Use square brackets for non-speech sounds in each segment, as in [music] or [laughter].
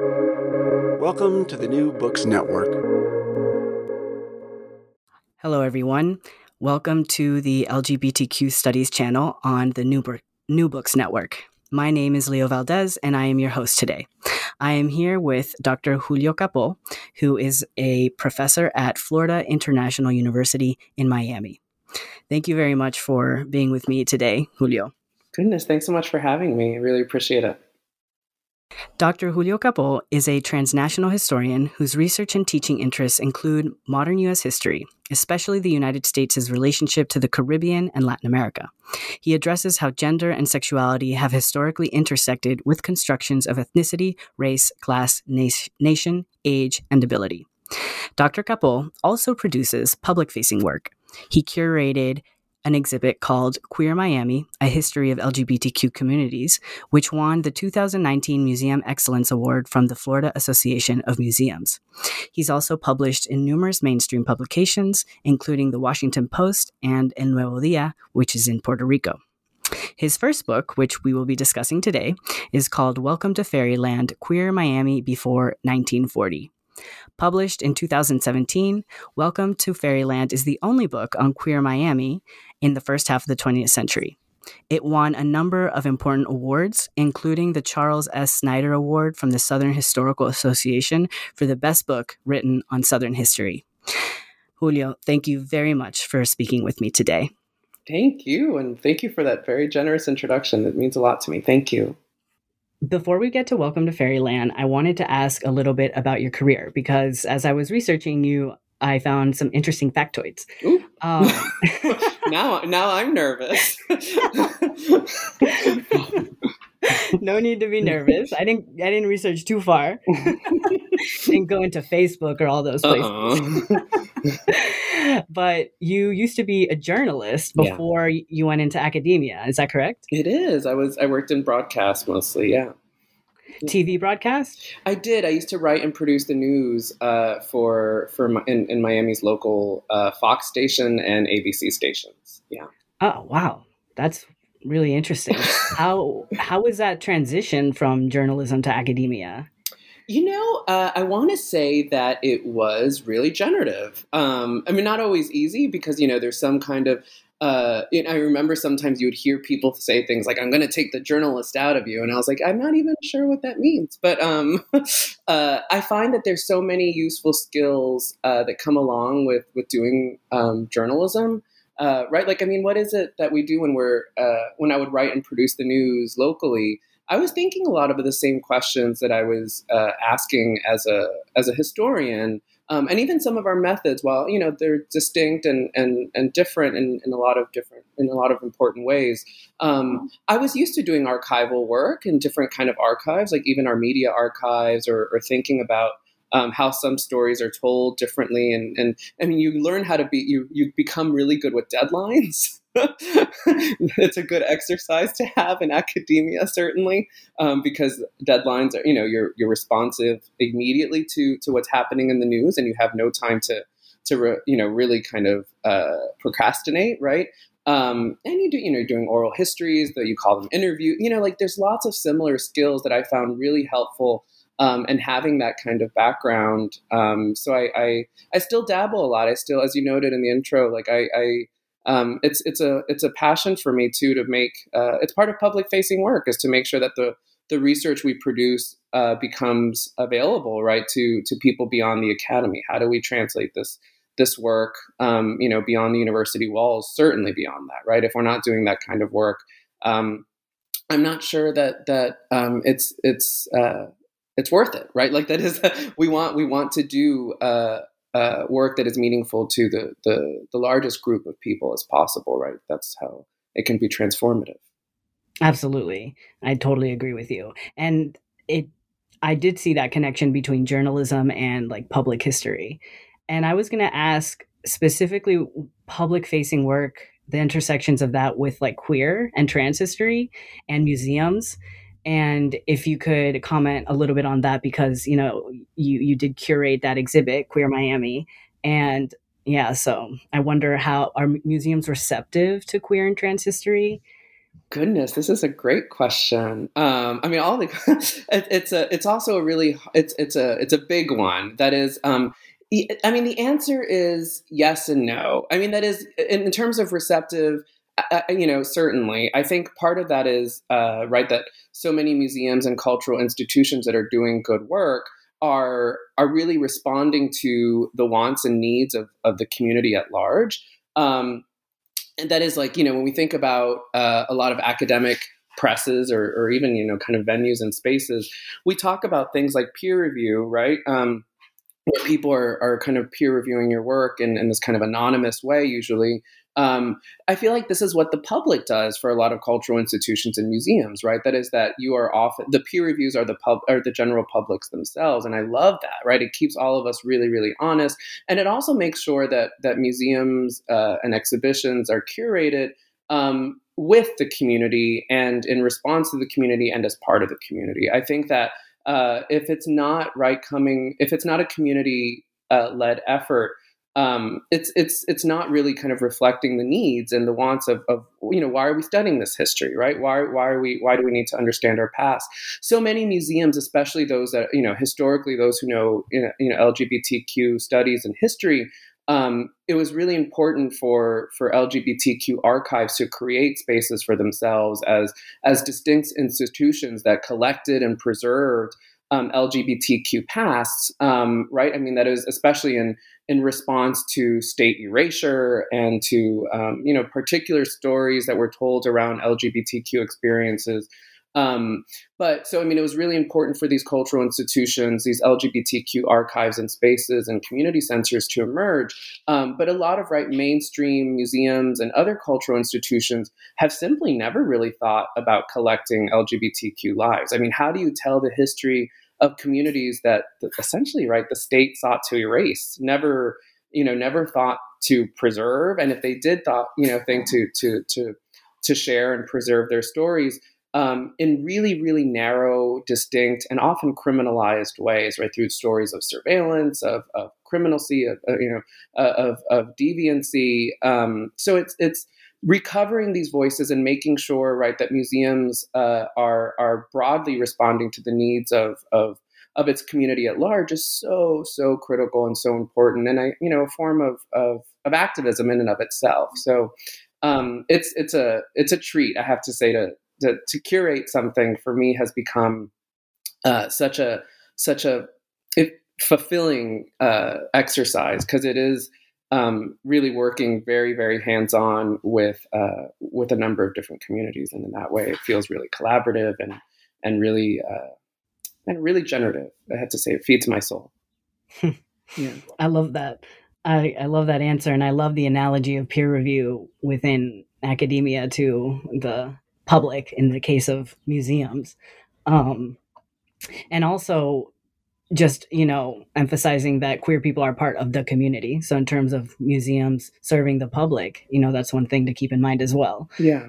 Welcome to the New Books Network. Hello, everyone. Welcome to the LGBTQ Studies channel on the New, Bo- New Books Network. My name is Leo Valdez, and I am your host today. I am here with Dr. Julio Capó, who is a professor at Florida International University in Miami. Thank you very much for being with me today, Julio. Goodness, thanks so much for having me. I really appreciate it. Dr. Julio Capó is a transnational historian whose research and teaching interests include modern U.S. history, especially the United States' relationship to the Caribbean and Latin America. He addresses how gender and sexuality have historically intersected with constructions of ethnicity, race, class, na- nation, age, and ability. Dr. Capó also produces public facing work. He curated an exhibit called Queer Miami A History of LGBTQ Communities, which won the 2019 Museum Excellence Award from the Florida Association of Museums. He's also published in numerous mainstream publications, including the Washington Post and El Nuevo Dia, which is in Puerto Rico. His first book, which we will be discussing today, is called Welcome to Fairyland Queer Miami Before 1940. Published in 2017, Welcome to Fairyland is the only book on queer Miami in the first half of the 20th century. It won a number of important awards, including the Charles S. Sydnor Award from the Southern Historical Association for the best book written on Southern history. Julio, thank you very much for speaking with me today. Thank you. And thank you for that very generous introduction. It means a lot to me. Thank you. Before we get to Welcome to Fairyland, I wanted to ask a little bit about your career because as I was researching you, I found some interesting factoids. Um, [laughs] [laughs] now, now I'm nervous. no need to be nervous. I didn't. I didn't research too far. [laughs] didn't go into Facebook or all those places. Uh-uh. [laughs] but you used to be a journalist before yeah. you went into academia. Is that correct? It is. I was. I worked in broadcast mostly. Yeah. TV broadcast? I did. I used to write and produce the news uh, for for my, in, in, Miami's local uh, Fox station and ABC stations. Yeah. Oh wow, that's really interesting. [laughs] how how was that transition from journalism to academia? You know, uh, I want to say that it was really generative. Um, I mean, not always easy because you know there's some kind of uh, I remember sometimes you would hear people say things like, I'm going to take the journalist out of you. And I was like, I'm not even sure what that means. But um, [laughs] uh, I find that there's so many useful skills uh, that come along with, with doing um, journalism. Uh, right? Like, I mean, what is it that we do when we're, uh, when I would write and produce the news locally? I was thinking a lot of the same questions that I was uh, asking as a, as a historian. Um, and even some of our methods, while you know they're distinct and and, and different in, in a lot of different in a lot of important ways, um, I was used to doing archival work in different kind of archives, like even our media archives, or, or thinking about um, how some stories are told differently. And, and I mean, you learn how to be, you, you become really good with deadlines. [laughs] [laughs] it's a good exercise to have in academia, certainly, um, because deadlines are, you know, you're, you're responsive immediately to, to what's happening in the news and you have no time to, to, re, you know, really kind of uh, procrastinate, right? Um, and you do, you know, you're doing oral histories, that you call them interview, you know, like there's lots of similar skills that I found really helpful um, and having that kind of background. Um, so I, I, I still dabble a lot. I still, as you noted in the intro, like I, I um, it's it's a it's a passion for me too to make. Uh, it's part of public facing work is to make sure that the the research we produce uh, becomes available right to to people beyond the academy. How do we translate this? this work um, you know beyond the university walls certainly beyond that right if we're not doing that kind of work um, i'm not sure that that um, it's it's uh, it's worth it, right? Like that is [laughs] we want we want to do uh, uh, work that is meaningful to the, the the largest group of people as possible, right? That's how it can be transformative. Absolutely, I totally agree with you, and it. I did see that connection between journalism and like public history, and I was going to ask specifically public facing work, the intersections of that with like queer and trans history and museums and if you could comment a little bit on that because you know you you did curate that exhibit queer miami and yeah so i wonder how are museums receptive to queer and trans history Goodness, this is a great question. Um, I mean, all the [laughs] it, it's a it's also a really it's it's a it's a big one. That is, um, I mean, the answer is yes and no. I mean, that is in, in terms of receptive. You know, certainly, I think part of that is uh, right that so many museums and cultural institutions that are doing good work are are really responding to the wants and needs of of the community at large. Um, and that is like you know when we think about uh, a lot of academic presses or, or even you know kind of venues and spaces, we talk about things like peer review, right? Um, where people are, are kind of peer reviewing your work in, in this kind of anonymous way, usually. Um, I feel like this is what the public does for a lot of cultural institutions and museums, right? That is that you are often the peer reviews are the pub are the general publics themselves, and I love that, right? It keeps all of us really, really honest, and it also makes sure that that museums uh, and exhibitions are curated um, with the community and in response to the community and as part of the community. I think that uh, if it's not right coming, if it's not a community uh, led effort, um, it's it's it's not really kind of reflecting the needs and the wants of, of you know why are we studying this history right? Why why are we why do we need to understand our past? So many museums especially those that you know historically those who know you know, LGBTQ studies and history um, it was really important for for LGBTQ archives to create spaces for themselves as as distinct institutions that collected and preserved um, LGBTQ pasts, um, right? I mean, that is especially in in response to state erasure and to um, you know particular stories that were told around LGBTQ experiences um, but so, I mean, it was really important for these cultural institutions, these LGBTQ archives and spaces and community centers to emerge. Um, but a lot of right mainstream museums and other cultural institutions have simply never really thought about collecting LGBTQ lives. I mean, how do you tell the history of communities that, essentially, right, the state sought to erase? Never, you know, never thought to preserve, and if they did thought, you know, think to to to to share and preserve their stories um, in really, really narrow, distinct, and often criminalized ways, right? Through stories of surveillance, of, of criminalcy, of, uh, you know, uh, of, of deviancy. Um, so it's it's recovering these voices and making sure, right, that museums uh, are are broadly responding to the needs of of of its community at large is so so critical and so important, and I you know a form of of, of activism in and of itself. So. Um, it's it's a it's a treat I have to say to to, to curate something for me has become uh, such a such a fulfilling uh, exercise because it is um, really working very very hands on with uh, with a number of different communities, and in that way, it feels really collaborative and and really uh, and really generative. I have to say, it feeds my soul. [laughs] yeah, I love that. I, I love that answer, and I love the analogy of peer review within academia to the public in the case of museums. Um, and also just you know emphasizing that queer people are part of the community. So in terms of museums serving the public you know that's one thing to keep in mind as well. Yeah.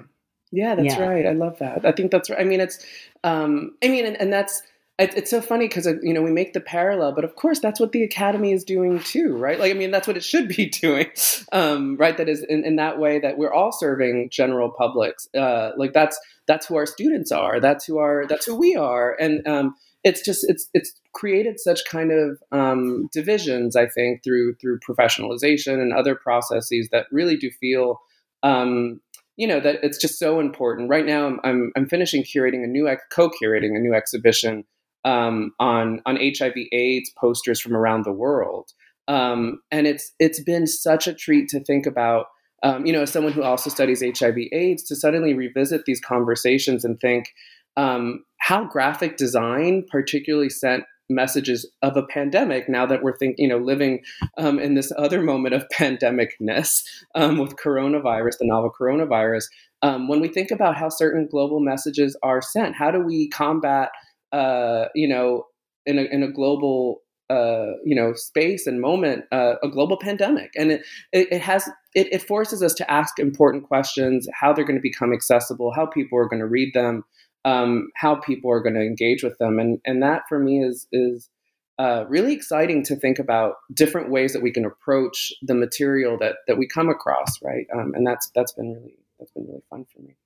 Yeah that's yeah. right. I love that. I think that's right i mean it's um i mean and, and that's it's so funny because uh, you know we make the parallel but of course that's what the academy is doing too right? Like i mean that's what it should be [laughs] doing um, right? That is in, in, that way that we're all serving general publics uh, like that's that's who our students are. That's who our that's who we are. And um, it's just it's it's created such kind of um, divisions i think through through professionalization and other processes that really do feel um, you know that it's just so important right now i'm i'm, finishing curating a new co-curating a new exhibition um, on on HIV/AIDS posters from around the world, um, and it's it's been such a treat to think about. Um, you know, as someone who also studies HIV/AIDS, to suddenly revisit these conversations and think um, how graphic design particularly sent messages of a pandemic now that we're thinking, you know, living um, in this other moment of [laughs] pandemicness um, with coronavirus, the novel coronavirus. Um, when we think about how certain global messages are sent, how do we combat uh, you know, in a, in a global, uh, you know, space and moment, uh, a global pandemic. And it, it, it has, it, it, forces us to ask important questions, how they're going to become accessible, how people are going to read them, um, how people are going to engage with them. And, and that for me is, is, uh, really exciting to think about different ways that we can approach the material that that we come across, right? Um, and that's that's been really that's been really fun for me.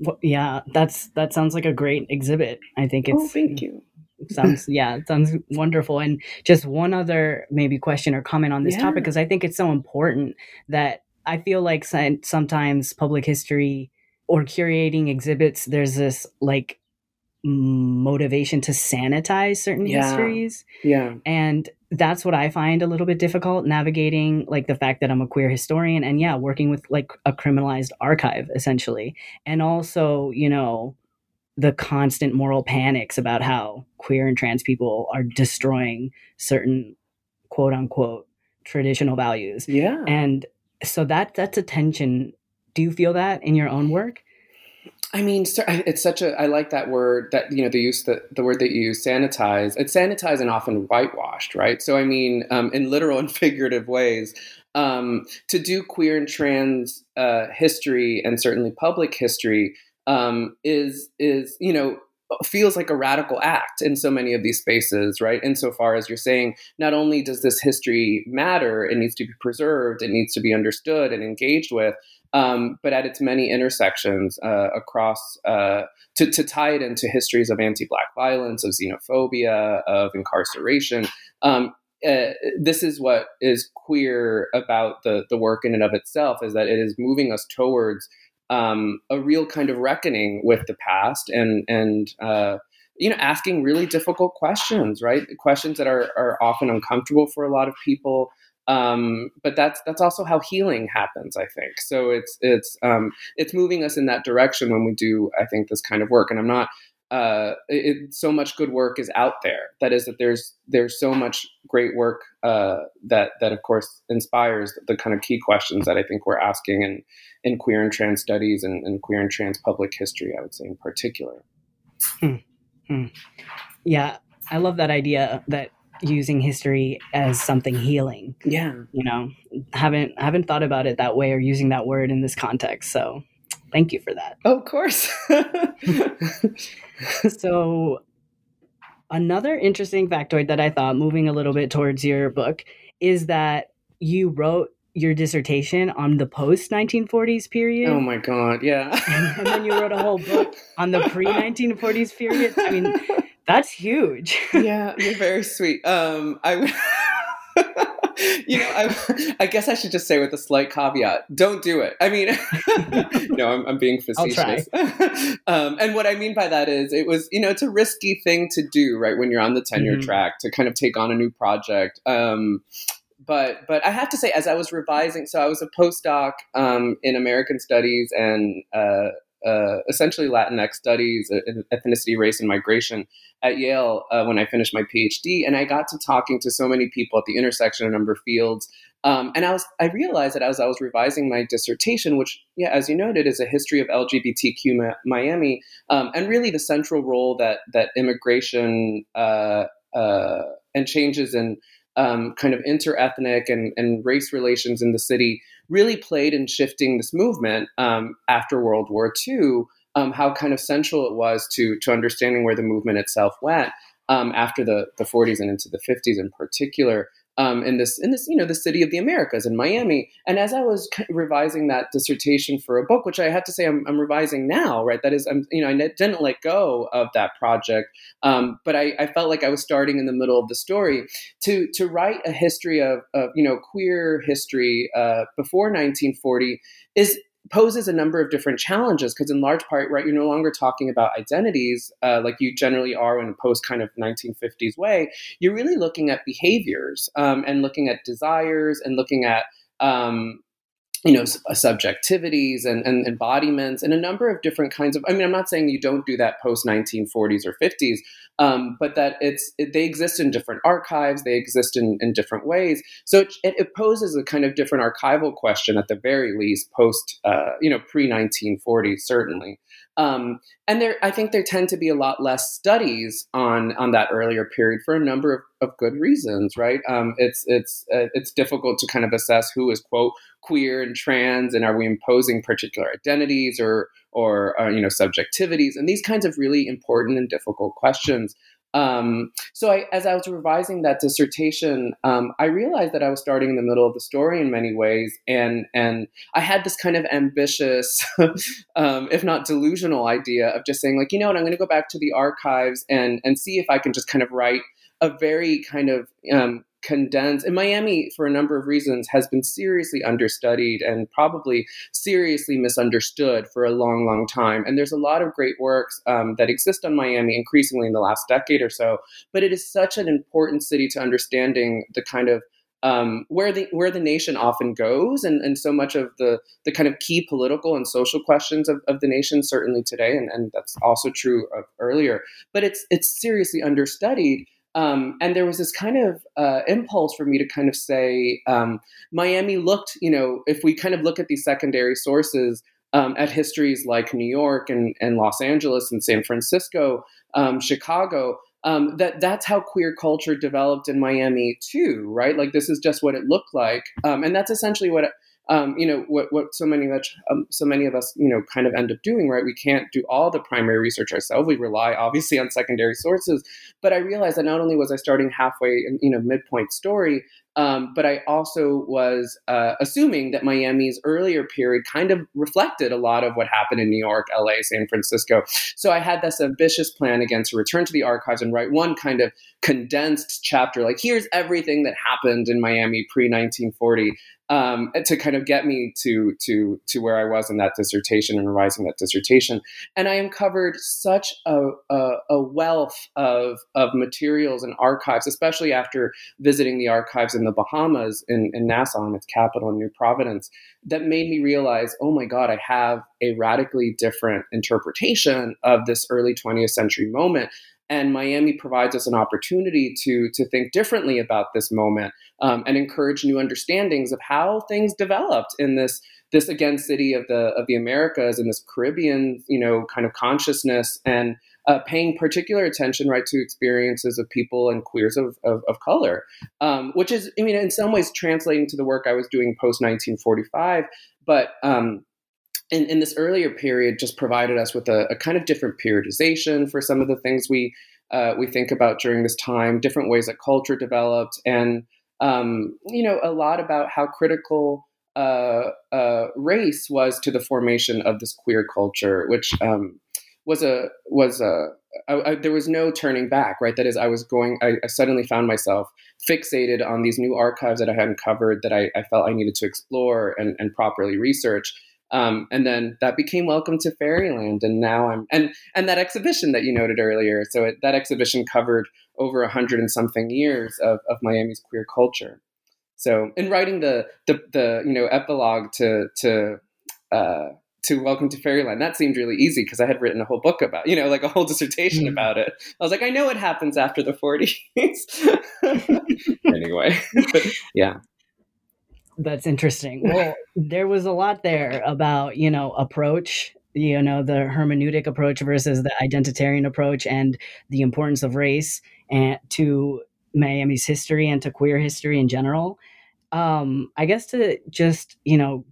Well, yeah, that's that sounds like a great exhibit. I think it's. Oh, thank you. sounds yeah, it sounds wonderful. And just one other maybe question or comment on this Yeah. topic because I think it's so important that I feel like sometimes public history or curating exhibits, there's this like motivation to sanitize certain Yeah. histories. Yeah. And that's what I find a little bit difficult navigating, like the fact that I'm a queer historian and yeah, working with like a criminalized archive essentially. And also, you know, the constant moral panics about how queer and trans people are destroying certain quote unquote traditional values. Yeah. And so that that's a tension. Do you feel that in your own work? I mean, it's such a. I like that word that you know the use the the word that you use, sanitize. It's sanitized and often whitewashed, right? So I mean, um, in literal and [laughs] figurative ways, um, to do queer and trans uh, history and certainly public history um, is is you know feels like a radical act in so many of these spaces, right? Insofar as you're saying, not only does this history matter, it needs to be preserved, it needs to be understood and engaged with, um, but at its many intersections uh, across uh, to, to tie it into histories of anti-black violence, of xenophobia, of incarceration. Um, uh, this is what is queer about the the work in and of itself is that it is moving us towards um, a real kind of reckoning with the past and and uh, you know asking really difficult questions, right? Questions that are are often uncomfortable for a lot of people. Um, but that's that's also how healing happens, I think. So it's it's um, it's moving us in that direction when we do, I think, this kind of work. And I'm not. Uh, it, so much good work is out there. That is that there's there's so much great work uh, that that of course inspires the kind of key questions that I think we're asking in in queer and trans studies and, and queer and trans public history. I would say in particular. Yeah, I love that idea that using history as something healing. Yeah. You know, haven't haven't thought about it that way or using that word in this context. So, thank you for that. Of course. [laughs] so another interesting factoid that I thought moving a little bit towards your book is that you wrote your dissertation on the post 1940s period. oh my god. Yeah. and, and then you wrote a whole book on the [laughs] pre 1940s period. I mean, that's huge. [laughs] yeah, you're very sweet. Um, I, [laughs] you know, I, I guess I should just say with a slight caveat: don't do it. I mean, [laughs] no, I'm, I'm being I'll try. facetious. um, and what I mean by that is, it was, you know, it's a risky thing to do, right, when you're on the tenure Mhm. track to kind of take on a new project. Um, but but I have to say, as I was revising, so I was a postdoc um, in American Studies and uh, uh, essentially Latinx studies, uh, ethnicity, race, and migration at Yale uh, when I finished my PhD, and I got to talking to so many people at the intersection of a number of fields. Um, and I was I realized that as I was revising my dissertation, which yeah, as you noted, is a history of LGBTQ Mi- Miami, um, and really the central role that that immigration uh, uh, and changes in um, kind of interethnic and, and race relations in the city really played in shifting this movement um, after World War II. Um, how kind of central it was to to understanding where the movement itself went um, after the the 40s and into the 50s in particular. Um, in this in this you know the city of the Americas in Miami, and as I was revising that dissertation for a book, which I have to say I'm, I'm revising now, right? That is, I'm you know I didn't let go of that project, um, but I, I felt like I was starting in the middle of the story. To to write a history of, of you know queer history uh, before 1940 is poses a number of different challenges because in large part right you're no longer talking about identities uh, like you generally are in a post kind of 1950s way. You're really looking at behaviors um, and looking at desires and looking at um, you know subjectivities and, and embodiments and a number of different kinds of i mean i'm not saying you don't do that post 1940s or 50s um, but that it's it, they exist in different archives they exist in, in different ways. So it, it, it poses a kind of different archival question at the very least post uh, you know pre 1940s certainly um, and there i think there tend to be a lot less studies on on that earlier period for a number of, of good reasons right? Um, it's it's uh, it's difficult to kind of assess who is quote queer and trans and are we imposing particular identities or or uh, you know subjectivities and these kinds of really important and difficult questions Um, so I, as I was revising that dissertation, um, I realized that I was starting in the middle of the story in many ways, and and I had this kind of ambitious, [laughs] um, if not delusional, idea of just saying like, you know what, I'm going to go back to the archives and and see if I can just kind of write a very kind of um, condensed and miami for a number of reasons has been seriously understudied and probably seriously misunderstood for a long long time and there's a lot of great works um, that exist on miami increasingly in the last decade or so but it is such an important city to understanding the kind of um, where the where the nation often goes, and, and so much of the the kind of key political and social questions of, of the nation, certainly today, and, and that's also true of earlier. But it's it's seriously understudied, um, and there was this kind of uh, impulse for me to kind of say, um, Miami looked, you know, if we kind of look at these secondary sources um, at histories like New York and, and Los Angeles and San Francisco, um, Chicago, um, that that's how queer culture developed in Miami too, right? Like this is just what it looked like, um, and that's essentially what um, you know what, what so many of us um, so many of us you know kind of end up doing right? We can't do all the primary research ourselves. We rely obviously on secondary sources. But i realized that not only was i starting halfway in you know midpoint story um, but I also was uh, assuming that Miami's earlier period kind of reflected a lot of what happened in New York, LA, San Francisco. So I had this ambitious plan again to return to the archives and write one kind of condensed chapter like, here's everything that happened in Miami pre 1940 um, to kind of get me to to to where I was in that dissertation and revising that dissertation. And I uncovered such a, a, a, wealth of of materials and archives, especially after visiting the archives in the Bahamas, in, in Nassau and its capital, in New Providence, that made me realize, oh my God, I have a radically different interpretation of this early 20th century moment and Miami provides us an opportunity to to think differently about this moment um, and encourage new understandings of how things developed in this this again city of the of the Americas and this Caribbean you know kind of consciousness and uh, paying particular attention right to experiences of people and queers of, of, of color um, which is I mean in some ways translating to the work I was doing post 1945 but um, in, in this earlier period just provided us with a, a, kind of different periodization for some of the things we uh, we think about during this time, different ways that culture developed, and um, you know a lot about how critical uh, uh, race was to the formation of this queer culture, which um, was a was a I, I, there was no turning back, right? That is, I was going. I, I, suddenly found myself fixated on these new archives that I hadn't covered that I, I felt I needed to explore and, and properly research. Um, and then that became Welcome to Fairyland, and now I'm and and that exhibition that you noted earlier. So it, that exhibition covered over a hundred and something years of, of Miami's queer culture. So in writing the the, the you know epilogue to to uh, to Welcome to Fairyland, that seemed really easy because I had written a whole book about you know like a whole dissertation mm about it. I was like, I know what happens after the 40s. [laughs] [laughs] anyway, [laughs] yeah that's interesting. Well, there was a lot there about, you know, approach, you know, the hermeneutic approach versus the identitarian approach and the importance of race and to Miami's history and to queer history in general. Um, I guess to just, you know,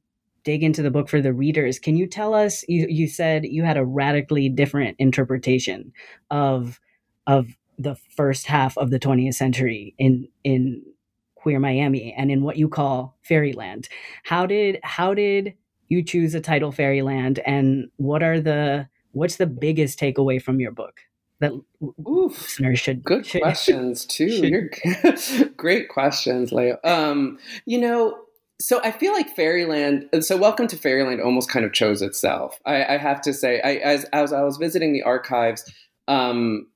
dig into the book for the readers, can you tell us you, you said you had a radically different interpretation of of the first half of the 20th century in in Queer Miami and in what you call Fairyland. How did how did you choose a title Fairyland and what are the what's the biggest takeaway from your book that Oof, listeners should good should, questions [laughs] too. You're [laughs] great questions, Leo. Um, you know, so I feel like Fairyland. So Welcome to Fairyland almost kind of chose itself. I, I have to say, I, as as I was visiting the archives, um,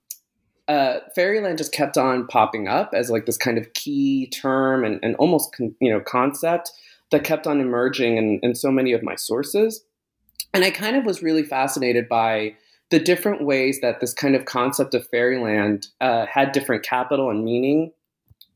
uh, fairyland just kept on popping up as like this kind of key term and, and almost con- you know concept that kept on emerging in, in so many of my sources. And i kind of was really fascinated by the different ways that this kind of concept of fairyland uh, had different capital and meaning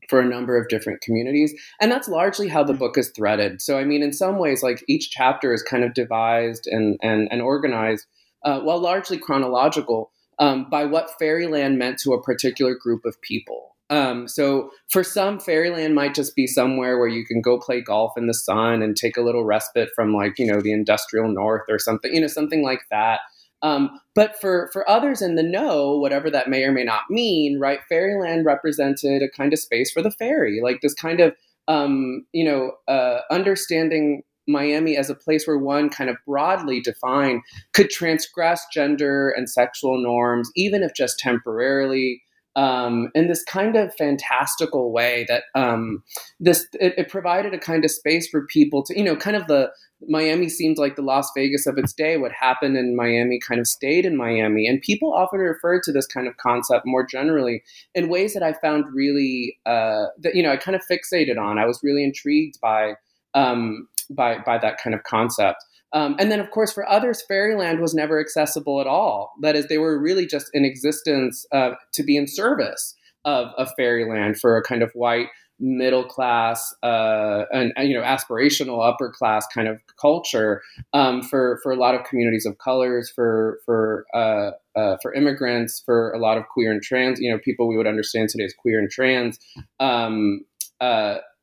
for a number of different communities. And that's largely how the book is threaded. So i mean in some ways like each chapter is kind of devised and and, and organized uh, while largely chronological um, by what fairyland meant to a particular group of people. Um, so for some, fairyland might just be somewhere where you can go play golf in the sun and take a little respite from like you know the industrial north or something, you know, something like that. Um, but for for others in the know, whatever that may or may not mean, right? Fairyland represented a kind of space for the fairy, like this kind of um, you know uh, understanding Miami as a place where one kind of broadly defined could transgress gender and sexual norms, even if just temporarily um, in this kind of fantastical way that um, this it, it, provided a kind of space for people to you know kind of the Miami seemed like the Las Vegas of its day. What happened in Miami kind of stayed in Miami, and people often referred to this kind of concept more generally in ways that I found really uh, that you know I kind of fixated on. I was really intrigued by um, by by that kind of concept. Um, and then, of course, for others, fairyland was never accessible at all. That is, they were really just in existence uh, to be in service of, of fairyland for a kind of white middle class uh, and, you know aspirational upper class kind of culture um, for for a lot of communities of colors for for uh, uh, for immigrants for a lot of queer and trans you know people we would understand today as queer and trans um,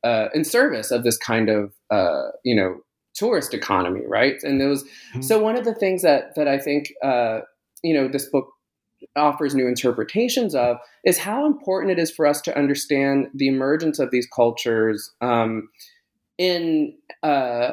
uh, in service of this kind of uh, you know tourist economy, right? And those. Mm-hmm. So one of the things that that I think uh, you know this book offers new interpretations of is how important it is for us to understand the emergence of these cultures um, in uh,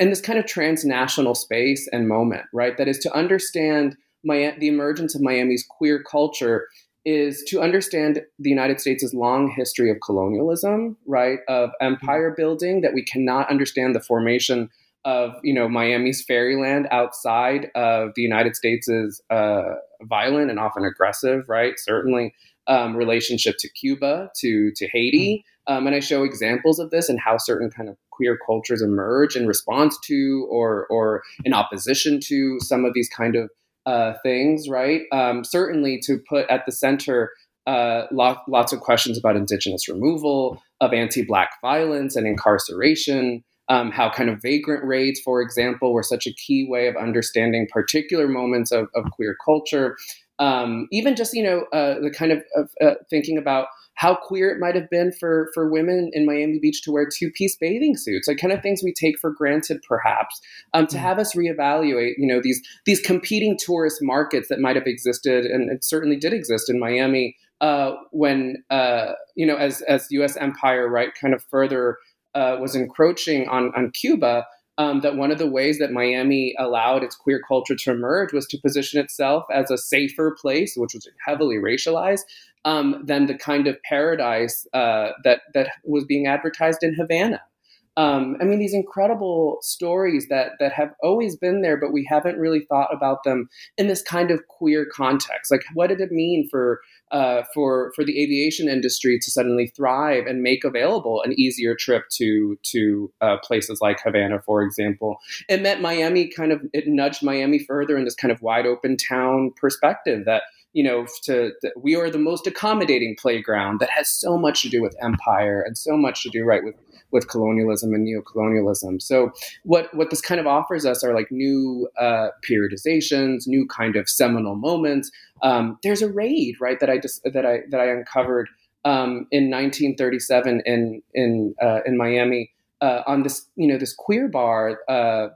in this kind of transnational space and moment, right? That is to understand my, the emergence of Miami's queer culture is to understand the United States' long history of colonialism, right, of empire building, that we cannot understand the formation of, you know, Miami's fairyland outside of the United States' uh, violent and often aggressive, right, certainly um, relationship to Cuba, to, to Haiti. Mm. Um, and I show examples of this and how certain kind of queer cultures emerge in response to or, or in opposition to some of these kind of uh, things, right? Um, certainly to put at the center uh, lot, lots of questions about indigenous removal, of anti Black violence and incarceration, um, how kind of vagrant raids, for example, were such a key way of understanding particular moments of, of queer culture. Um, even just, you know, uh, the kind of, of uh, thinking about how queer it might have been for for women in Miami Beach to wear two piece bathing suits, like kind of things we take for granted, perhaps. Um, to mm. have us reevaluate, you know, these these competing tourist markets that might have existed, and it certainly did exist in Miami uh, when uh, you know, as as U.S. empire, right, kind of further uh, was encroaching on on Cuba um, that one of the ways that Miami allowed its queer culture to emerge was to position itself as a safer place, which was heavily racialized, um, than the kind of paradise uh, that that was being advertised in Havana. Um, I mean, these incredible stories that that have always been there, but we haven't really thought about them in this kind of queer context. Like, what did it mean for uh, for for the aviation industry to suddenly thrive and make available an easier trip to to uh, places like Havana, for example? It meant Miami kind of it nudged Miami further in this kind of wide open town perspective that you know, to, we are the most accommodating playground that has so much to do with empire and so much to do right with with colonialism and neocolonialism. So what what this kind of offers us are like new uh, periodizations, new kind of seminal moments. Um, there's a raid right that I just that I that I uncovered um, in 1937 in in uh, in Miami uh, on this you know this queer bar. Uh,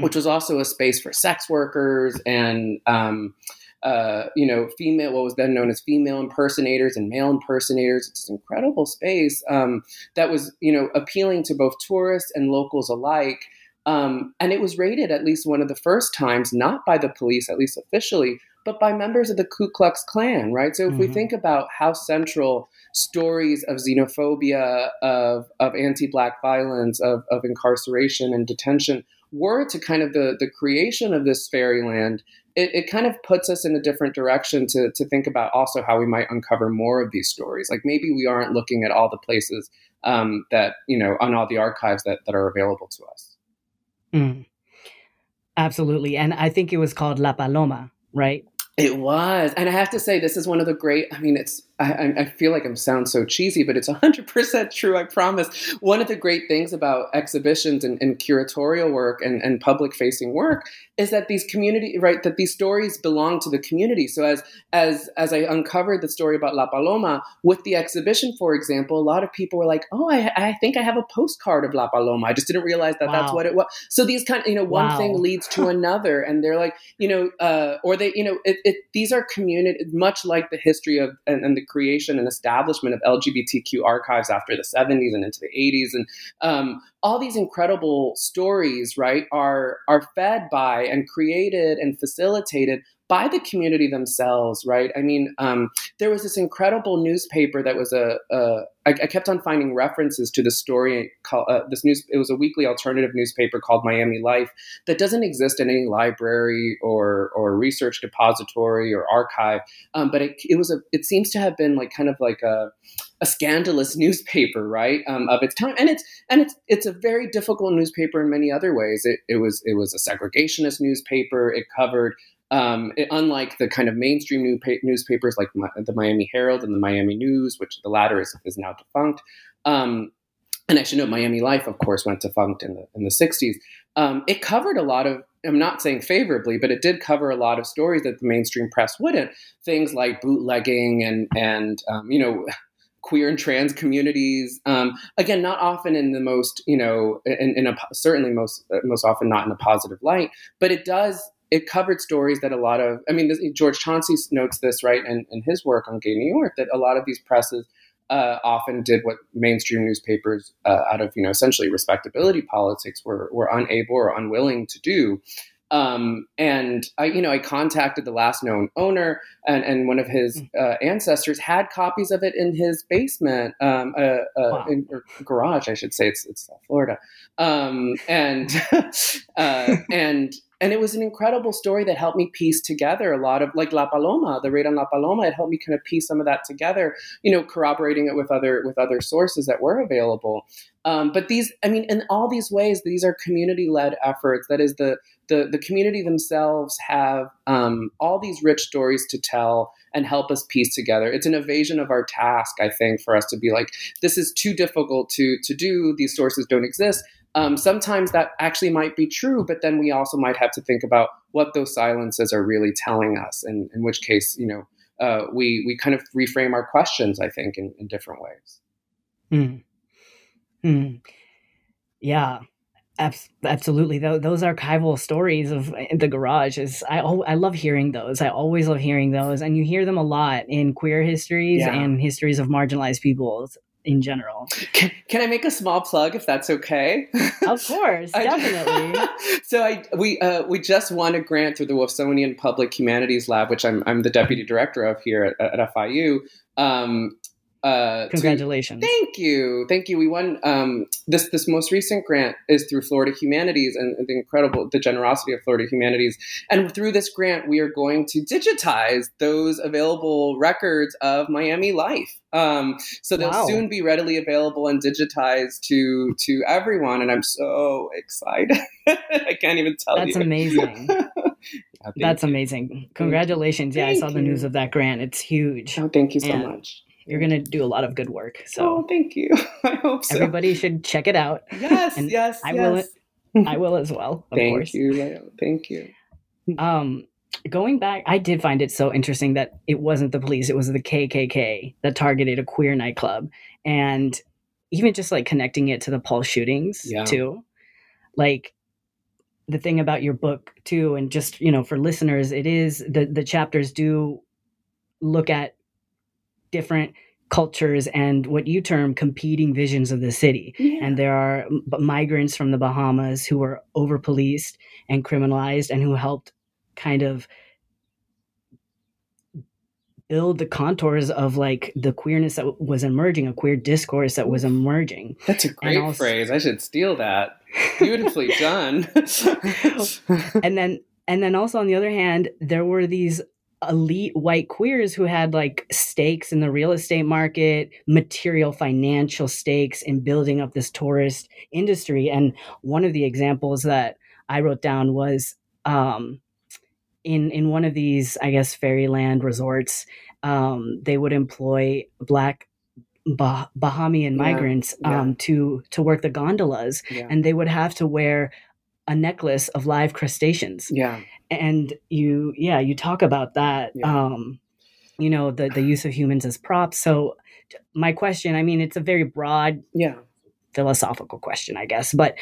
which was also a space for sex workers and um, uh, you know, female, what was then known as female impersonators and male impersonators. It's this incredible space um, that was, you know, appealing to both tourists and locals alike. Um, and it was raided at least one of the first times, not by the police, at least officially, but by members of the Ku Klux Klan, right? So if mm-hmm. we think about how central stories of xenophobia, of, of anti-black violence, of, of incarceration and detention were to kind of the, the creation of this fairyland, it, it kind of puts us in a different direction to, to think about also how we might uncover more of these stories. Like maybe we aren't looking at all the places um, that, you know, on all the archives that, that are available to us. Mm. Absolutely. And I think it was called La Paloma, right? It was. And I have to say, this is one of the great, I mean, it's I, I, feel like I'm sound so cheesy, but it's 100% true, I promise. One of the great things about exhibitions and, and curatorial work and, and public facing work is that these community right that these stories belong to the community so as as as i uncovered the story about la paloma with the exhibition for example a lot of people were like oh i, I think i have a postcard of la paloma i just didn't realize that wow. that's what it was so these kind of you know one wow. thing leads to [laughs] another and they're like you know uh, or they you know it, it, these are community much like the history of and, and, the creation and establishment of lgbtq archives after the 70s and into the 80s and um, all these incredible stories, right, are are fed by and created and facilitated by the community themselves, right? I mean, um, there was this incredible newspaper that was a. a I, I kept on finding references to the story. Uh, this news, it was a weekly alternative newspaper called Miami Life that doesn't exist in any library or or research depository or archive. Um, but it, it was a. It seems to have been like kind of like a a scandalous [laughs] newspaper, right, um, of its time, and it's and it's it's a very difficult newspaper in many other ways. It, it was it was a segregationist newspaper. It covered um, it, unlike the kind of mainstream new pa- newspapers like my, the Miami Herald and the Miami News, which the latter is, is now defunct. Um, and I should note, Miami Life, of course, went defunct in the in the '60s. Um, it covered a lot of. I'm not saying favorably, but it did cover a lot of stories that the mainstream press wouldn't. Things like bootlegging and and um, you know queer and trans communities. Um, again, not often in the most, you know, in, in a certainly most most often not in a positive light, but it does. It covered stories that a lot of, I mean, this, George Chauncey notes this right in, in his work on Gay New York that a lot of these presses uh, often did what mainstream newspapers, uh, out of you know essentially respectability politics, were were unable or unwilling to do. Um, and I, you know, I contacted the last known owner, and, and one of his hmm. uh, ancestors had copies of it in his basement, um, uh, uh, wow. in, or garage, I should say. It's it's Florida, um, and [laughs] uh, and and it was an incredible story that helped me piece together a lot of like La Paloma, the raid on La Paloma. It helped me kind of piece some of that together, you know, corroborating it with other with other sources that were available. Um, but these, I mean, in all these ways, these are community led efforts. That is, the the the community themselves have um, all these rich stories to tell and help us piece together. It's an evasion of our task, I think, for us to be like, this is too difficult to to do. These sources don't exist um, sometimes that actually might be true, but then we also might have to think about what those silences are really telling us, and in which case, you know, uh, we we kind of reframe our questions. I think in, in different ways. Mm. Mm. Yeah, absolutely. Those archival stories of the garage is I I love hearing those. I always love hearing those, and you hear them a lot in queer histories yeah. and histories of marginalized peoples in general. Can, can I make a small plug if that's okay? Of course, [laughs] definitely. [laughs] so I we uh, we just won a grant through the Wolfsonian Public Humanities Lab, which I'm I'm the deputy director of here at, at FIU. Um, uh, Congratulations! To, thank you, thank you. We won um, this. This most recent grant is through Florida Humanities and the incredible the generosity of Florida Humanities. And through this grant, we are going to digitize those available records of Miami life. Um, so they'll wow. soon be readily available and digitized to to everyone. And I'm so excited. [laughs] I can't even tell That's you. That's amazing. [laughs] That's you. amazing. Congratulations. Yeah, I saw the news of that grant. It's huge. Oh, thank you so and much you're going to do a lot of good work. So oh, thank you. [laughs] I hope so. Everybody should check it out. Yes, and yes, I yes. will. I will as well. thank course. you. Thank you. Um, going back, I did find it so interesting that it wasn't the police; it was the KKK that targeted a queer nightclub, and even just like connecting it to the Pulse shootings yeah. too. Like the thing about your book too, and just you know for listeners, it is the the chapters do look at different cultures and what you term competing visions of the city. Yeah. And there are migrants from the Bahamas who were over policed and criminalized and who helped kind of build the contours of like the queerness that was emerging, a queer discourse that was emerging. That's a great also, phrase. I should steal that. [laughs] Beautifully done. and then and then also on the other hand, there were these elite white queers who had like stakes in the real estate market, material financial stakes in building up this tourist industry. And one of the examples that I wrote down was um, in in one of these, I guess, fairyland resorts, um, they would employ black bah- Bahamian migrants yeah. um, to to work the gondolas, Yeah. and they would have to wear a necklace of live crustaceans. yeah. And you, yeah, you talk about that. Yeah. Um, you know, the the use of humans as props. So, my question, I mean, it's a very broad Yeah. philosophical question, I guess. But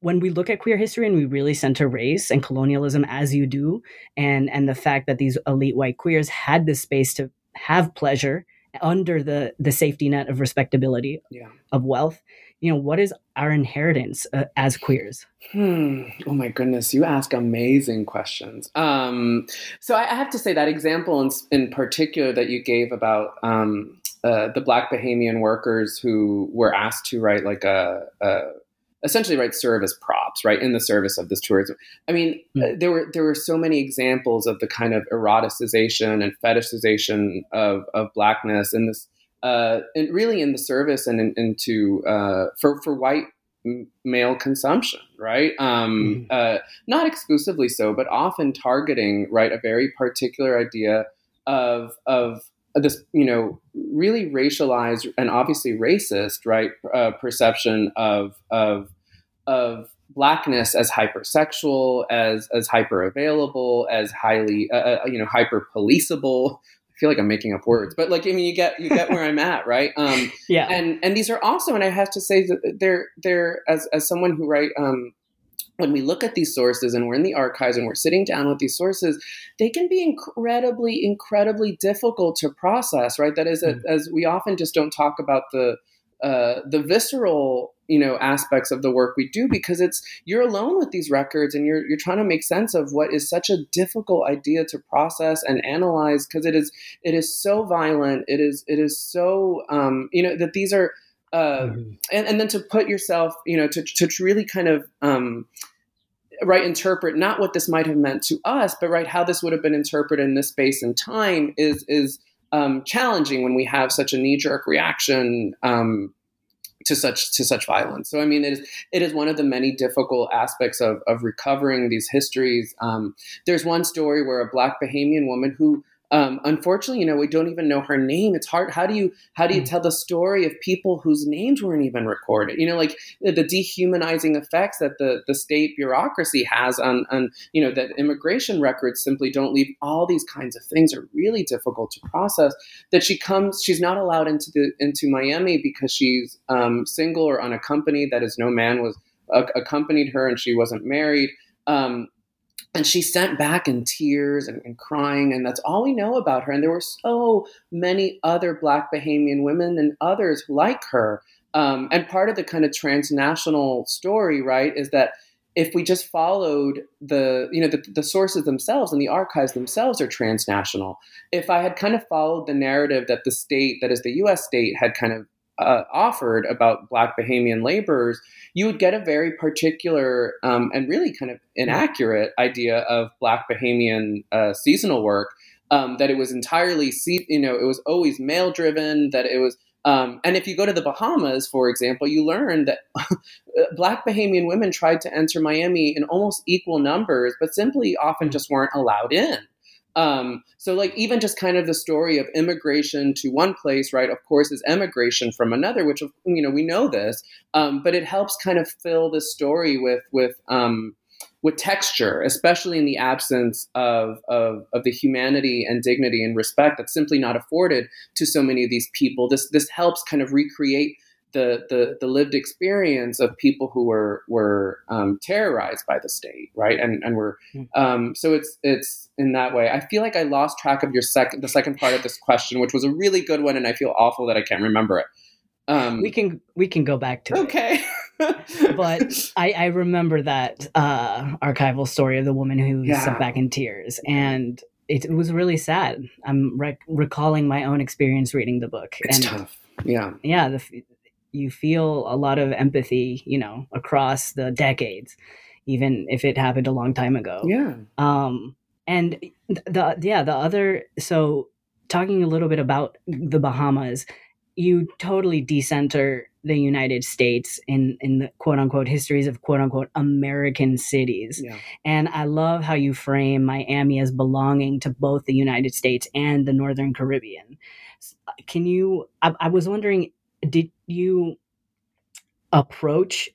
when we look at queer history and we really center race and colonialism as you do, and and the fact that these elite white queers had this space to have pleasure under the the safety net of respectability Yeah. of wealth, you know, what is our inheritance uh, as queers? Hmm. Oh my goodness, you ask amazing questions. Um, so I I have to say that example in, in particular that you gave about um, uh, the Black Bahamian workers who were asked to write like a, a essentially write service props, right, in the service of this tourism. I mean, Mm. uh, there were there were so many examples of the kind of eroticization and fetishization of of blackness and this. Uh, and really in the service and in, into uh, for for white male consumption, right? Um, uh, not exclusively so, but often targeting right a very particular idea of of this, you know, really racialized and obviously racist, right? Uh, perception of of of blackness as hypersexual, as as hyper available, as highly, uh, uh, you know, hyper policeable. Feel like I'm making up words, but like I mean, you get you get where I'm at, right? Um, [laughs] Yeah. and and these are also, and I have to say that they're they're as as someone who write um, when we look at these sources and we're in the archives and we're sitting down with these sources, they can be incredibly incredibly difficult to process, right? That is, a, as we often just don't talk about the uh, the visceral you know aspects of the work we do because it's you're alone with these records and you're you're trying to make sense of what is such a difficult idea to process and analyze because it is it is so violent it is it is so um, you know that these are uh, Mhm. and, and then to put yourself you know to, to really kind of um, right interpret not what this might have meant to us but right how this would have been interpreted in this space and time is is um, challenging when we have such a knee-jerk reaction um, to such to such violence. So I mean, it is it is one of the many difficult aspects of of recovering these histories. Um, there's one story where a Black Bahamian woman who. Um, unfortunately, you know, we don't even know her name. It's hard. How do you how do you Mm. tell the story of people whose names weren't even recorded? You know, like the, the dehumanizing effects that the the state bureaucracy has on on you know that immigration records simply don't leave. All these kinds of things are really difficult to process that she comes she's not allowed into the into Miami because she's um, single or unaccompanied that is no man was uh, accompanied her and she wasn't married um, and she sent back in tears and, and crying and that's all we know about her and there were so many other black bahamian women and others like her um, and part of the kind of transnational story right is that if we just followed the you know the, the sources themselves and the archives themselves are transnational if I had kind of followed the narrative that the state, that is the U.S. state, had kind of uh, offered about Black Bahamian laborers, you would get a very particular um, and really kind of inaccurate idea of Black Bahamian uh, seasonal work. Um, that it was entirely, se- you know, it was always male driven. That it was, um, and if you go to the Bahamas, for example, you learn that [laughs] Black Bahamian women tried to enter Miami in almost equal numbers, but simply often just weren't allowed in. Um, so, like, even just kind of the story of immigration to one place, right? Of course, is emigration from another, which you know we know this, um, but it helps kind of fill the story with with um, with texture, especially in the absence of, of of the humanity and dignity and respect that's simply not afforded to so many of these people. This this helps kind of recreate the, the, the lived experience of people who were were um, terrorized by the state, right? And and were um, so it's it's in that way. I feel like I lost track of your second the second part of this question, which was a really good one, and I feel awful that I can't remember it. Um, we can we can go back to it. okay, [laughs] but I, I remember that uh, archival story of the woman who Yeah. sat back in tears, and it, it was really sad. I'm rec- recalling my own experience reading the book, it's and tough. Yeah, yeah, the, you feel a lot of empathy, you know, across the decades, even if it happened a long time ago. yeah, Um, and the yeah, the other so talking a little bit about the Bahamas, you totally decenter the United States in in the quote unquote histories of quote unquote American cities. Yeah. And I love how you frame Miami as belonging to both the United States and the Northern Caribbean. Can you I, I was wondering did you approach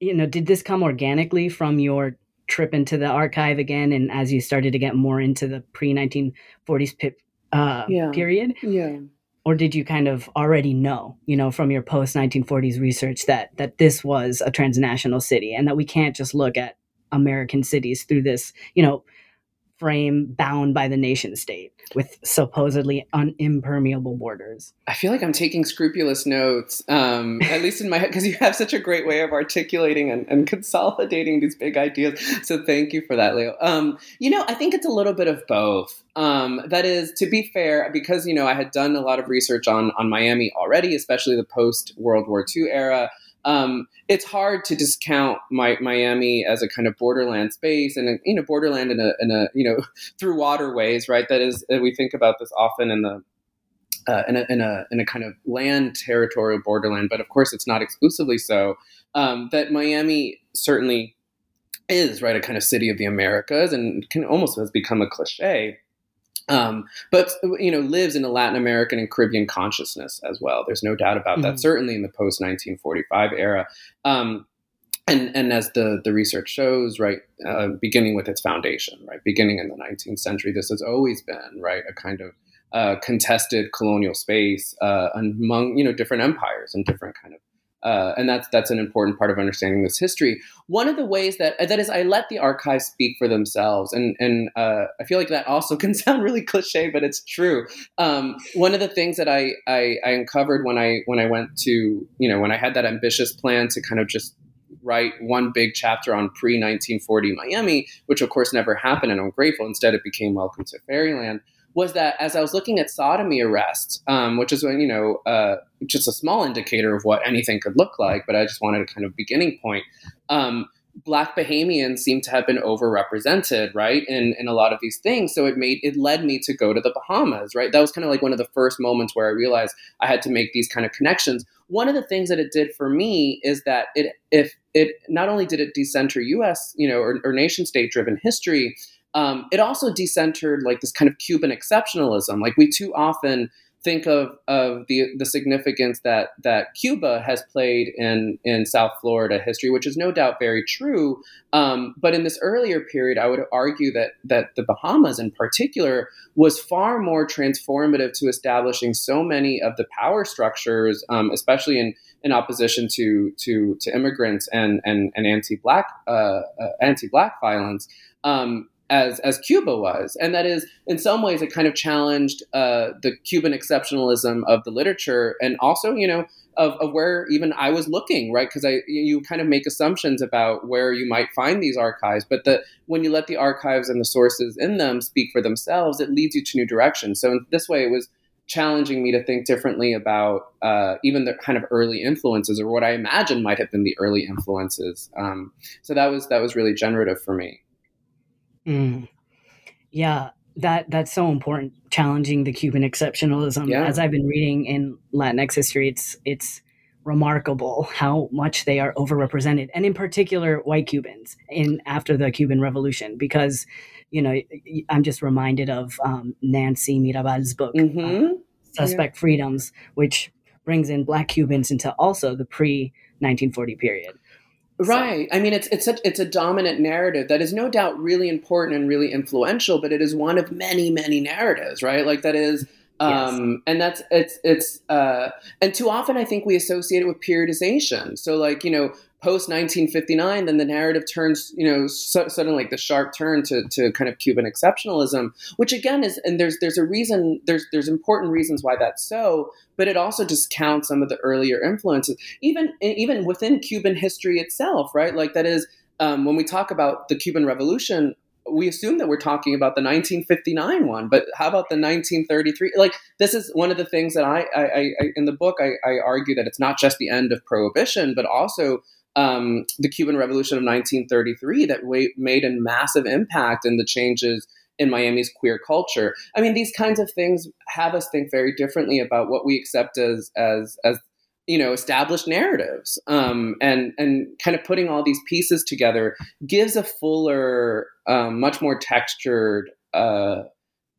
you know did this come organically from your trip into the archive again and as you started to get more into the pre 1940s uh, yeah. period yeah or did you kind of already know you know from your post 1940s research that that this was a transnational city and that we can't just look at american cities through this you know frame bound by the nation state with supposedly unimpermeable borders. I feel like I'm taking scrupulous notes, um, at least in my head, because you have such a great way of articulating and, and, consolidating these big ideas. So thank you for that, Leo. Um, you know, I think it's a little bit of both. Um, that is, to be fair, because you know I had done a lot of research on on Miami already, especially the post World War II era um, it's hard to discount my, Miami as a kind of borderland space and a, you know borderland in a, in a you know [laughs] through waterways right? That is we think about this often in the uh, in, a, in, a, in a kind of land territorial borderland but of course it's not exclusively so. Um, that Miami certainly is right a kind of city of the Americas and can almost has become a cliche um, but you know lives in a Latin American and Caribbean consciousness as well. There's no doubt about mm-hmm. that. Certainly in the post 1945 era, um, and and as the the research shows, right, uh, beginning with its foundation, right, beginning in the 19th century, this has always been right a kind of uh, contested colonial space uh, among you know different empires and different kind of uh, and that's that's an important part of understanding this history. One of the ways that that is, I let the archives speak for themselves, and and uh, I feel like that also [laughs] can sound really cliche, but it's true. Um, one of the things that I, I, I uncovered when I when I went to you know when I had that ambitious plan to kind of just write one big chapter on pre 1940 Miami, which of course never happened, and I'm grateful. Instead, it became Welcome to Fairyland was that as I was looking at sodomy arrests, um, which is when you know uh, just a small indicator of what anything could look like, but I just wanted a kind of beginning point. Um, black Bahamians seem to have been overrepresented, right, in in a lot of these things. So it made it led me to go to the Bahamas, right. That was kind of like one of the first moments where I realized I had to make these kind of connections. One of the things that it did for me is that it if it not only did it decenter U.S. you know or, or nation state driven history, um, it also decentered like this kind of Cuban exceptionalism. Like we too often think of of the the significance that that Cuba has played in in South Florida history, which is no doubt very true. Um, but in this earlier period, I would argue that that the Bahamas, in particular, was far more transformative to establishing so many of the power structures, um, especially in in opposition to to to immigrants and and, and anti black uh, uh, anti black violence. Um, as as Cuba was, and that is in some ways it kind of challenged uh, the Cuban exceptionalism of the literature, and also you know of, of where even I was looking, right? Because I you kind of make assumptions about where you might find these archives, but the when you let the archives and the sources in them speak for themselves, it leads you to new directions. So in this way, it was challenging me to think differently about uh, even the kind of early influences or what I imagine might have been the early influences. Um, so that was that was really generative for me. Mm. Yeah, that that's so important. Challenging the Cuban exceptionalism. Yeah. As I've been reading in Latinx history, it's it's remarkable how much they are overrepresented, and in particular, white Cubans in after the Cuban Revolution, because you know I'm just reminded of um, Nancy Mirabal's book, mm-hmm. uh, Suspect yeah. Freedoms, which brings in Black Cubans into also the pre 1940 period. Right. I mean, it's it's a, it's a dominant narrative that is no doubt really important and really influential, but it is one of many many narratives, right? Like that is. Um, yes. and that's it's it's uh, and too often I think we associate it with periodization. So like you know post 1959, then the narrative turns, you know, so, suddenly like the sharp turn to, to kind of Cuban exceptionalism, which again is, and there's there's a reason, there's there's important reasons why that's so, but it also discounts some of the earlier influences, even even within Cuban history itself, right? Like that is um, when we talk about the Cuban Revolution. We assume that we're talking about the 1959 one, but how about the 1933? Like this is one of the things that I, I, I in the book I, I argue that it's not just the end of prohibition, but also um, the Cuban Revolution of 1933 that made a massive impact in the changes in Miami's queer culture. I mean, these kinds of things have us think very differently about what we accept as as as you know established narratives um, and and kind of putting all these pieces together gives a fuller um, much more textured uh,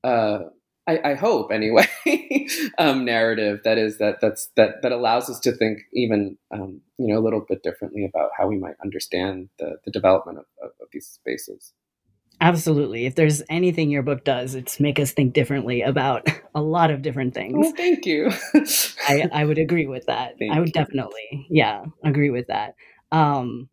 uh, I, I, hope anyway [laughs] um, narrative that is that that's that that allows us to think even um, you know a little bit differently about how we might understand the, the development of, of, of these spaces Absolutely. If there's anything your book does, it's make us think differently about [laughs] a lot of different things. Well, thank you. [laughs] I, I would agree with that. Thank I would you. definitely, yeah, agree with that. Um,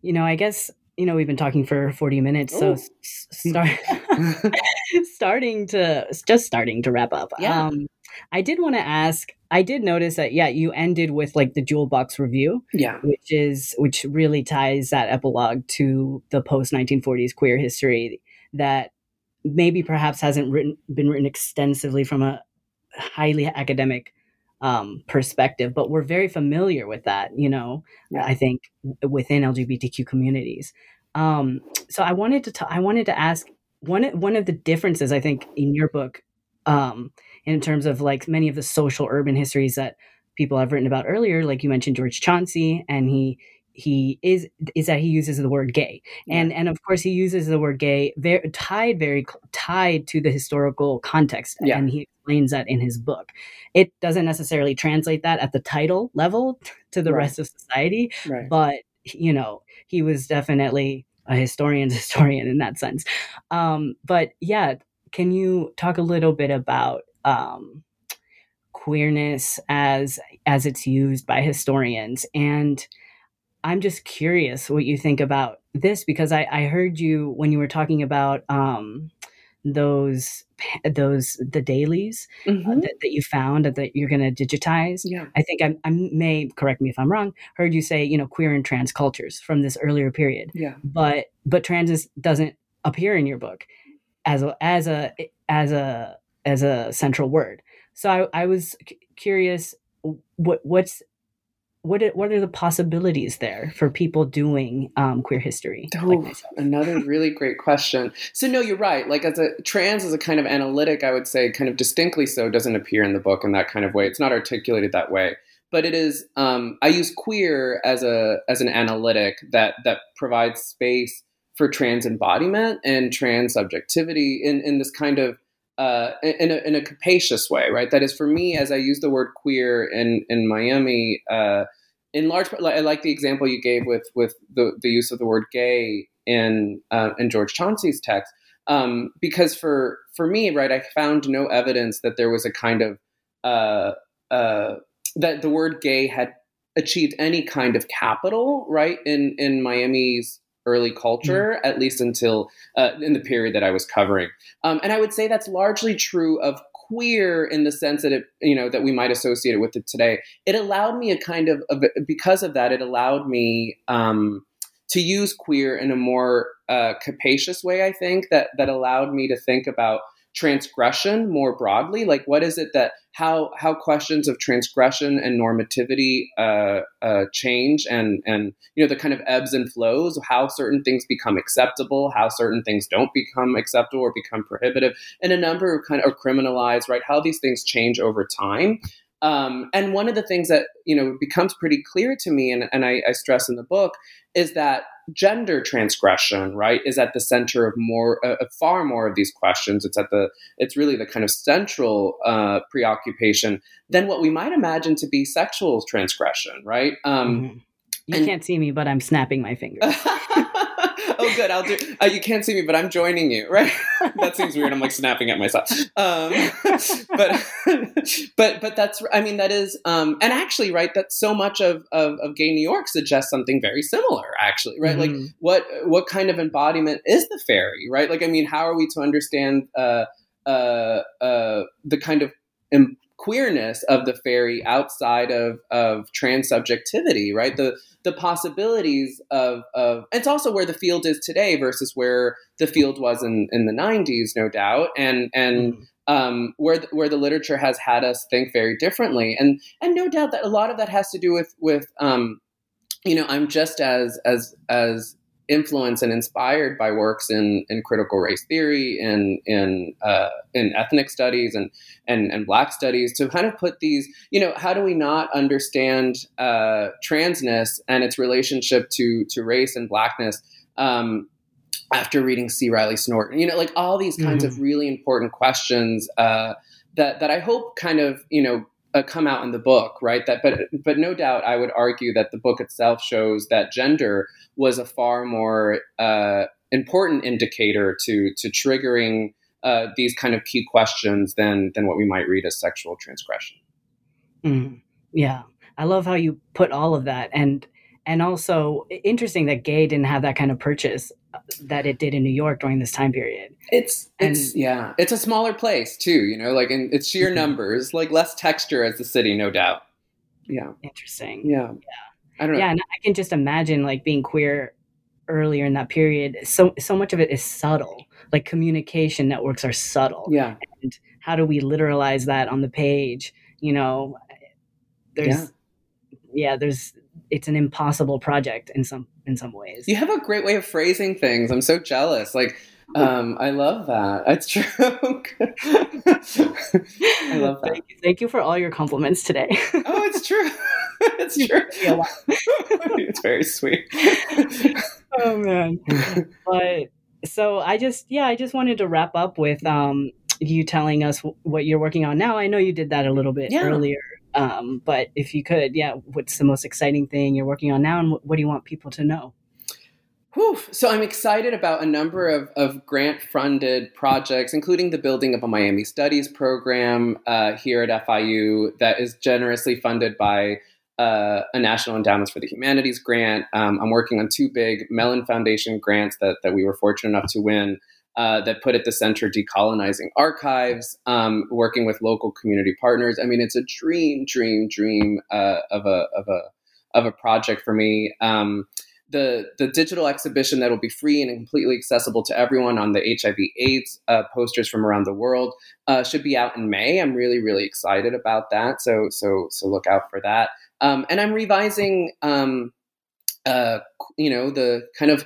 you know, I guess you know we've been talking for 40 minutes so start [laughs] [laughs] starting to just starting to wrap up. Yeah. um i did want to ask i did notice that yeah you ended with like the Jewel Box Revue yeah. which is which really ties that epilogue to the post 1940s queer history that maybe perhaps hasn't written been written extensively from a highly academic um, perspective, but we're very familiar with that, you know, yeah. I think within LGBTQ communities. Um, so I wanted to, t- I wanted to ask one, one of the differences I think in your book, um, in terms of like many of the social urban histories that people have written about earlier, like you mentioned George Chauncey, and he, he is is that he uses the word gay and and of course he uses the word gay very tied very tied to the historical context yeah. and he explains that in his book it doesn't necessarily translate that at the title level [laughs] to the right. rest of society right. but you know he was definitely a historian's [laughs] historian in that sense um, but yeah can you talk a little bit about um, queerness as as it's used by historians and I'm just curious what you think about this because I, I heard you when you were talking about um, those those the dailies uh, mm-hmm. uh, that, that, you found that you're going to digitize. Yeah, I think I, I, may correct me if I'm wrong. Heard you say you know queer and trans cultures from this earlier period. Yeah, but but trans doesn't appear in your book as a as a as a as a central word. So I, I was curious what what's what are, what are the possibilities there for people doing um, queer history? Oh, like another [laughs] really great question. So no, you're right. Like as a trans as a kind of analytic, I would say kind of distinctly so doesn't appear in the book in that kind of way. It's not articulated that way. But it is. Um, I use queer as a as an analytic that that provides space for trans embodiment and trans subjectivity in in this kind of uh, in, a, in a capacious way, right? That is for me, as I use the word queer in in Miami, uh, in large part, I like the example you gave with with the, the use of the word gay in uh, in George Chauncey's text, um, because for for me, right, I found no evidence that there was a kind of uh, uh, that the word gay had achieved any kind of capital, right, in in Miami's early culture, mm. at least until uh, in the period that I was covering. Um, and I would say that's largely true of queer in the sense that it, you know, that we might associate it with it today. It allowed me a kind of, of because of that, it allowed me um, to use queer in a more uh, capacious way. I think that that allowed me to think about transgression more broadly? Like what is it that how how questions of transgression and normativity uh, uh, change and and you know the kind of ebbs and flows how certain things become acceptable how certain things don't become acceptable or become prohibitive and a number of kind of criminalized right how these things change over time um, and one of the things that you know becomes pretty clear to me, and, and I, I, stress in the book, is that gender transgression, right, is at the center of more, uh, far more of these questions. It's at the, it's really the kind of central uh, preoccupation than what we might imagine to be sexual transgression, right? Um, mm-hmm. You and, can't see me, but I'm snapping my fingers. [laughs] oh, good. I'll do. Uh, you can't see me, but I'm joining you. Right? [laughs] that seems weird. I'm like snapping at myself. Um, [laughs] but, but, but that's. I mean, that is. Um, and actually, right. That so much of, of, of gay New York suggests something very similar. Actually, right? Mm-hmm. Like, what what kind of embodiment is the fairy? Right? Like, I mean, how are we to understand uh, uh, uh, the kind of queerness of the fairy outside of of trans subjectivity, right? The the possibilities of of it's also where the field is today versus where the field was in in the 90s, no doubt, and and mm. Um, where the, where the literature has had us think very differently, and and no doubt that a lot of that has to do with with um, you know I'm just as as as influenced and inspired by works in, in critical race theory and in uh, in ethnic studies and, and and black studies to kind of put these you know how do we not understand uh, transness and its relationship to to race and blackness um, after reading C. Riley Snorton you know like all these kinds mm-hmm. of really important questions uh, that that I hope kind of you know uh, come out in the book, right? That, but but no doubt, I would argue that the book itself shows that gender was a far more uh, important indicator to to triggering uh, these kind of key questions than than what we might read as sexual transgression. Mm, yeah, I love how you put all of that, and and also interesting that Gay didn't have that kind of purchase that it did in New York during this time period. It's and, it's yeah, it's a smaller place too, you know, like in it's sheer mm-hmm. numbers, like less texture as the city, no doubt. Yeah. Interesting. Yeah. Yeah. I don't know. Yeah, and I can just imagine like being queer earlier in that period. So so much of it is subtle. Like communication networks are subtle. Yeah. And how do we literalize that on the page? You know, there's yeah, yeah there's it's an impossible project in some in some ways. You have a great way of phrasing things. I'm so jealous. Like um, I love that. It's true. [laughs] I love that. Thank you, thank you, for all your compliments today. oh, it's [laughs] true. [laughs] it's true. it's very sweet. oh man. But so I just yeah, I just wanted to wrap up with um you telling us what you're working on now. I know you did that a little bit yeah. earlier um, but if you could, yeah, what's the most exciting thing you're working on now, and what, what do you want people to know? Whew. So I'm excited about a number of, of grant-funded projects, including the building of a Miami Studies program uh, here at FIU that is generously funded by uh, a National Endowments for the Humanities grant. Um, I'm working on two big Mellon Foundation grants that, that we were fortunate enough to win uh, that put at the center decolonizing archives, um, working with local community partners. I mean, it's a dream, dream, dream uh, of a of a of a project for me. Um, the the digital exhibition that will be free and completely accessible to everyone on the HIV/AIDS uh, posters from around the world uh, should be out in May. I'm really really excited about that. So so so look out for that. Um, and I'm revising, um, uh, you know, the kind of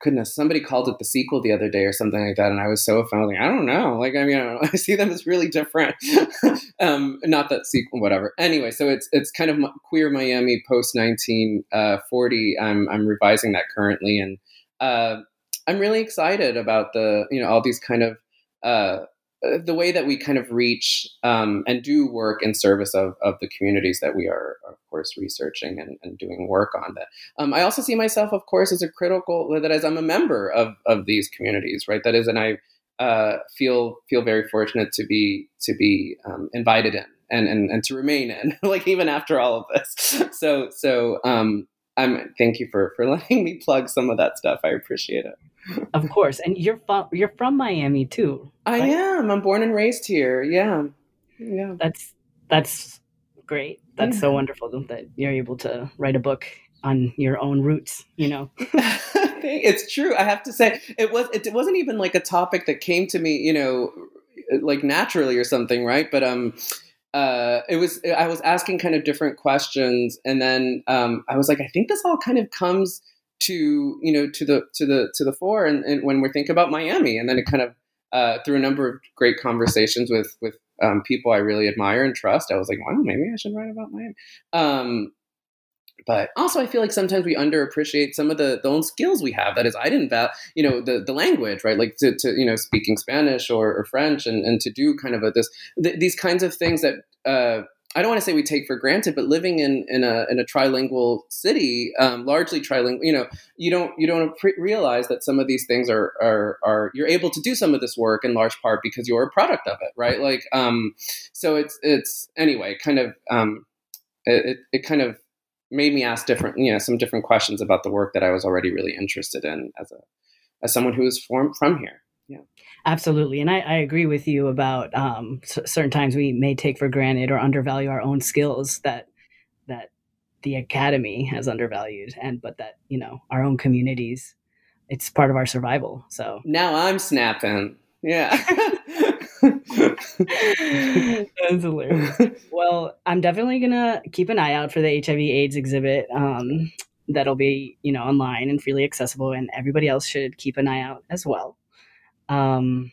goodness, somebody called it the sequel the other day or something like that, and I was so offended. Like, I don't know. Like, I mean, I, [laughs] I see them as really different. [laughs] um, not that sequel, whatever. Anyway, so it's it's kind of queer Miami post nineteen uh, forty. I'm I'm revising that currently, and uh, I'm really excited about the you know all these kind of uh, uh, the way that we kind of reach um, and do work in service of, of the communities that we are, of course, researching and, and doing work on. That um, I also see myself, of course, as a critical that as I'm a member of of these communities, right? That is, and I uh, feel feel very fortunate to be to be um, invited in and, and and to remain in, [laughs] like even after all of this. So so um, I'm thank you for for [laughs] letting me plug some of that stuff. I appreciate it of course, and you're from you're from Miami too. Right? I am. I'm born and raised here. Yeah, yeah. That's that's great. That's yeah. so wonderful that you're able to write a book on your own roots. You know, [laughs] it's true. I have to say, it was it wasn't even like a topic that came to me. You know, like naturally or something, right? But um uh, it was I was asking kind of different questions, and then um, I was like, I think this all kind of comes to you know to the to the to the fore and, and when we're thinking about Miami. And then it kind of uh, through a number of great conversations with with um, people I really admire and trust I was like wow maybe I should write about Miami. Um, but also I feel like sometimes we underappreciate some of the, the own skills we have. That is I didn't val you know the, the language right? Like to, to you know speaking Spanish or, or French and, and to do kind of a, this th- these kinds of things that uh, I don't want to say we take for granted, but living in, in a in a trilingual city, um, largely trilingual, you know, you don't you don't pre- realize that some of these things are, are are you're able to do some of this work in large part because you're a product of it, right? Like, um, so it's it's anyway, kind of um, it it kind of made me ask different, you know, some different questions about the work that I was already really interested in as a as someone who is from from here. Yeah. Absolutely. And I, I agree with you about um, c- certain times we may take for granted or undervalue our own skills that, that the academy has undervalued and, but that, you know, our own communities, it's part of our survival. So now I'm snapping. Yeah. [laughs] That's hilarious. Well, I'm definitely gonna keep an eye out for the HIV AIDS exhibit. Um, that'll be you know online and freely accessible, and everybody else should keep an eye out as well. Um,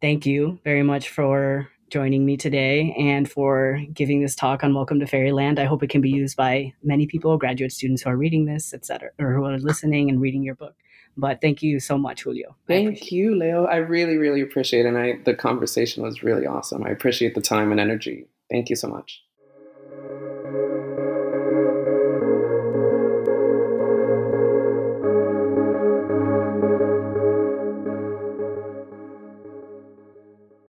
thank you very much for joining me today and for giving this talk on Welcome to Fairyland. I hope it can be used by many people, graduate students who are reading this, etc., or who are listening and reading your book. But thank you so much, Julio. Thank you, Leo. I really, really appreciate it. And I, the conversation was really awesome. I appreciate the time and energy. Thank you so much.